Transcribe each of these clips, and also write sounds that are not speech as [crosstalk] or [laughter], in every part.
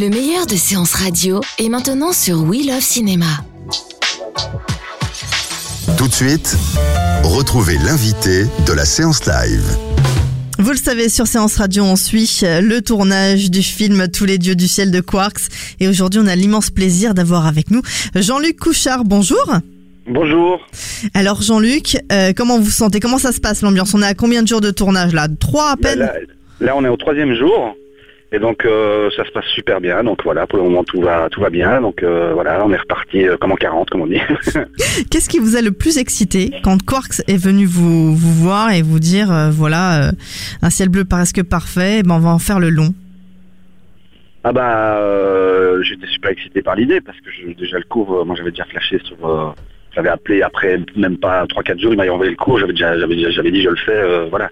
Le meilleur de séances radio est maintenant sur We Love Cinéma. Tout de suite, retrouvez l'invité de la séance live. Vous le savez, sur Séance Radio, on suit le tournage du film Tous les dieux du ciel de Quarks. Et aujourd'hui, on a l'immense plaisir d'avoir avec nous Jean-Luc Couchard. Bonjour. Bonjour. Alors Jean-Luc, euh, comment vous vous sentez? Comment ça se passe l'ambiance? On est à combien de jours de tournage là? Trois à peine? Là, là, on est au troisième jour. Et donc euh, ça se passe super bien. Donc voilà, pour le moment tout va tout va bien. Donc euh, voilà, on est reparti euh, comme en 40 comme on dit. [laughs] Qu'est-ce qui vous a le plus excité quand Quarks est venu vous, vous voir et vous dire euh, voilà, un ciel bleu presque parfait, ben on va en faire le long? Ah bah j'étais super excité par l'idée parce que je, déjà le cours, euh, moi j'avais déjà flashé sur j'avais appelé après même pas 3-4 jours, il m'a envoyé le cours, j'avais déjà j'avais déjà- j'avais dit je le fais, euh, voilà.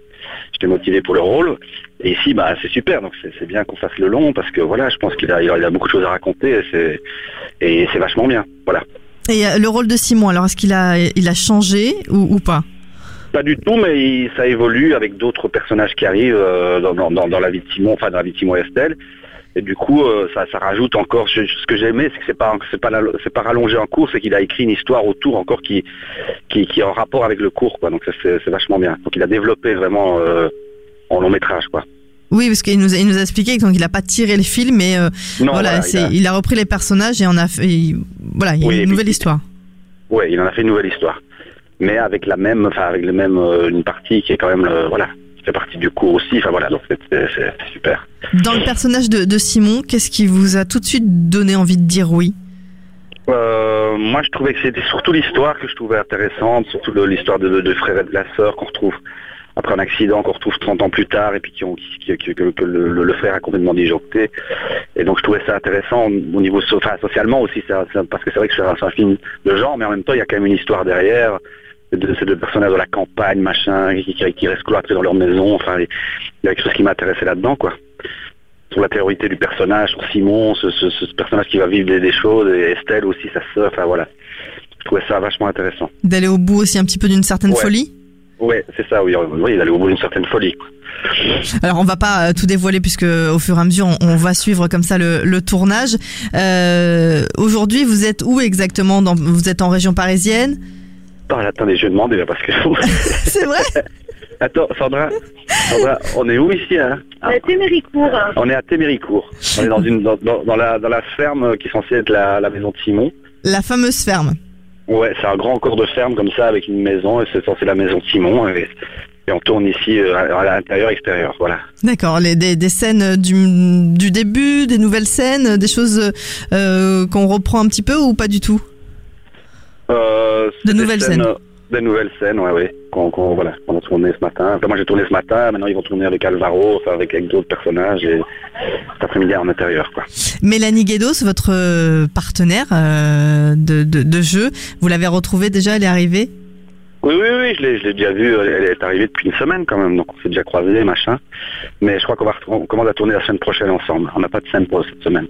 J'étais motivé pour le rôle. Et ici bah c'est super, donc c'est bien qu'on fasse le long parce que voilà, je pense qu'il a, il a, beaucoup de choses à raconter et c'est et c'est vachement bien. Voilà. Et euh, le rôle de Simon, alors est-ce qu'il a, il a changé ou, ou pas? Pas du tout, mais il- ça évolue avec d'autres personnages qui arrivent euh, dans- dans- dans la vie de Simon, enfin dans la vie de Simon et Estelle. Et du coup, euh, ça, ça rajoute encore. je- ce que j'ai aimé, c'est que c'est pas, c'est pas, c'est pas rallongé en cours, c'est qu'il a écrit une histoire autour encore qui, qui, qui est en rapport avec le cours, quoi. Donc ça, c'est, vachement bien. Donc il a développé vraiment euh, en long métrage, quoi. Oui, parce qu'il nous, a- il nous a expliqué donc il a pas tiré le film, mais euh, Non, voilà, il a- il, a... repris les personnages et on a fait, il- voilà, il y a Oui, une nouvelle histoire. Ouais, il en a fait une nouvelle histoire, mais avec la même, enfin avec le même, une partie qui est quand même, le- voilà, fait partie du cours aussi. Enfin voilà, donc c'est, super. Dans le personnage de, de Simon, qu'est-ce qui vous a tout de suite donné envie de dire oui? Euh, moi, je trouvais que c'était surtout l'histoire que je trouvais intéressante, surtout l'histoire de, de, de frère et de la sœur qu'on retrouve après un accident, qu'on retrouve 30 ans plus tard, et puis qui ont, qui- qui- que, que- le, le- le frère a complètement disjoncté. Et donc, je trouvais ça intéressant au niveau enfin, socialement aussi, ça, ça- parce que c'est vrai que c'est un, c'est un film de genre, mais en même temps, il y a quand même une histoire derrière. De ces deux personnages de la campagne, machin, qui, restent cloîtrés dans leur maison. Enfin, il y a quelque chose qui m'intéressait là-dedans, quoi sur la théorité du personnage, sur Simon, ce, ce- ce personnage qui va vivre des, des choses, et Estelle aussi, sa sœur, enfin voilà. Je trouvais ça vachement intéressant. D'aller au bout aussi un petit peu d'une certaine Ouais. folie? Ouais, c'est ça, oui, oui, d'aller au bout d'une certaine folie. quoi. Alors on va pas euh, tout dévoiler puisque au fur et à mesure on, on va suivre comme ça le, le tournage. Euh, Aujourd'hui vous êtes où exactement dans, Vous êtes en région parisienne? Ah, attendez, je vais demander, là, parce que... [laughs] C'est vrai [laughs] Attends, Sandra, Sandra, on est où ici, hein À Téméricourt. On est à Téméricourt. On est dans, une, dans, la, dans la ferme qui est censée être la, la maison de Simon. La fameuse ferme. Ouais, c'est un grand corps de ferme comme ça, avec une maison, et c'est censé la maison de Simon, et, et on tourne ici euh, à, à l'intérieur, extérieur, voilà. D'accord, les, des, des scènes du, du début, des nouvelles scènes, des choses euh, qu'on reprend un petit peu ou pas du tout? Euh, De des nouvelles scènes. euh, De nouvelles scènes, ouais, ouais. Qu'on, qu'on- voilà, qu'on a tourné ce matin. Enfin, moi, j'ai tourné ce matin. Maintenant, ils vont tourner avec Alvaro, enfin, avec, avec d'autres personnages. Et cet après-midi, en intérieur, quoi. Mélanie Guedos, votre euh, partenaire euh, de, de, de jeu, vous l'avez retrouvée déjà, elle est arrivée? Oui, oui, oui, je l'ai, je l'ai déjà vu. Elle est arrivée depuis une semaine, quand même. Donc, on s'est déjà croisés, machin. Mais je crois qu'on va, on commence à tourner la semaine prochaine ensemble. On n'a pas de scène pour cette semaine.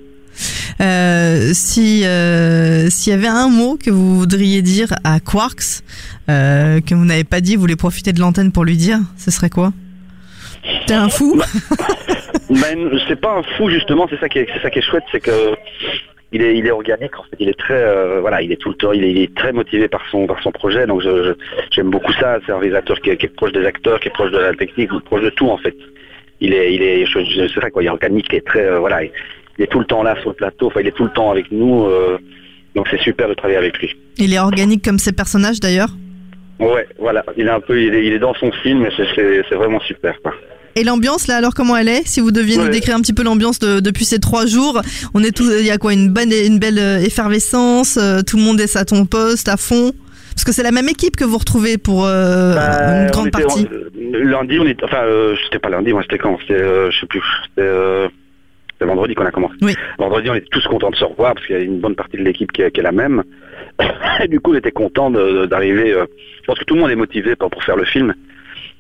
Euh, si euh, s'il y avait un mot que vous voudriez dire à Quarks euh, que vous n'avez pas dit, vous voulez profiter de l'antenne pour lui dire, ce serait quoi? T'es un fou [laughs] Ben, c'est pas un fou justement, c'est ça qui est, c'est ça qui est chouette, c'est que il est, organique en fait, il est très, euh, voilà, il est tout le temps, il est, très motivé par son, par son projet, donc j'aime beaucoup ça. C'est un réalisateur qui est, proche des acteurs, qui est proche de la technique, proche de tout en fait. Il est, il est, c'est ça quoi, il est organique, il est très, euh, voilà, il, est tout le temps là sur le plateau, enfin il est tout le temps avec nous, euh, donc c'est super de travailler avec lui. Il est organique comme ses personnages d'ailleurs. Ouais, voilà, il est un peu, il est, il est dans son film, et c'est, vraiment super quoi. Et l'ambiance là alors comment elle est Si vous deviez nous décrire un petit peu l'ambiance de- depuis ces trois jours, on est tout, il y a quoi une bonne, une belle euh, effervescence, euh, tout le monde est à ton poste à fond. Parce que c'est la même équipe que vous retrouvez pour euh, Bah, une grande était- partie. lundi, on était, enfin, euh, c'était pas lundi, moi c'était quand C'était, euh, je sais plus, c'était vendredi qu'on a commencé. Oui. Vendredi, on était tous contents de se revoir parce qu'il y a une bonne partie de l'équipe qui, est- qui est la même. [laughs] Et du coup, on était contents d'arriver. euh, je pense que tout le monde est motivé pour, pour faire le film.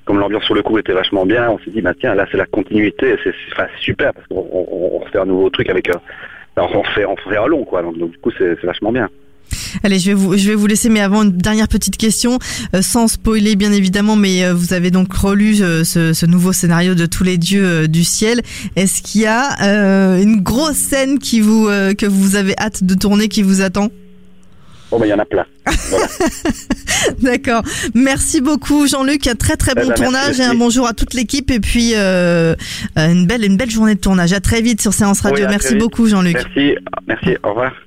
Comme l'ambiance sur le coup était vachement bien, on s'est dit, bah tiens, là c'est la continuité, c'est c'est- enfin, c'est super parce qu'on on, on refait un nouveau truc avec. euh, on refait, on refait un long, quoi. Donc, donc, du coup, c'est c'est vachement bien. Allez, je vais vous, je vais vous laisser, mais avant une dernière petite question, euh, sans spoiler bien évidemment, mais euh, vous avez donc relu euh, ce, ce nouveau scénario de tous les dieux du ciel. Est-ce qu'il y a une grosse scène qui vous que vous avez hâte de tourner, qui vous attend? Oh, ben il y en a plein. Voilà. [laughs] D'accord. Merci beaucoup Jean-Luc. Un très très Eh bon ben, merci tournage et un aussi. bonjour à toute l'équipe et puis une belle une belle journée de tournage. À très vite sur Séance Radio. Oui, Merci beaucoup Jean-Luc. Merci, merci, au revoir.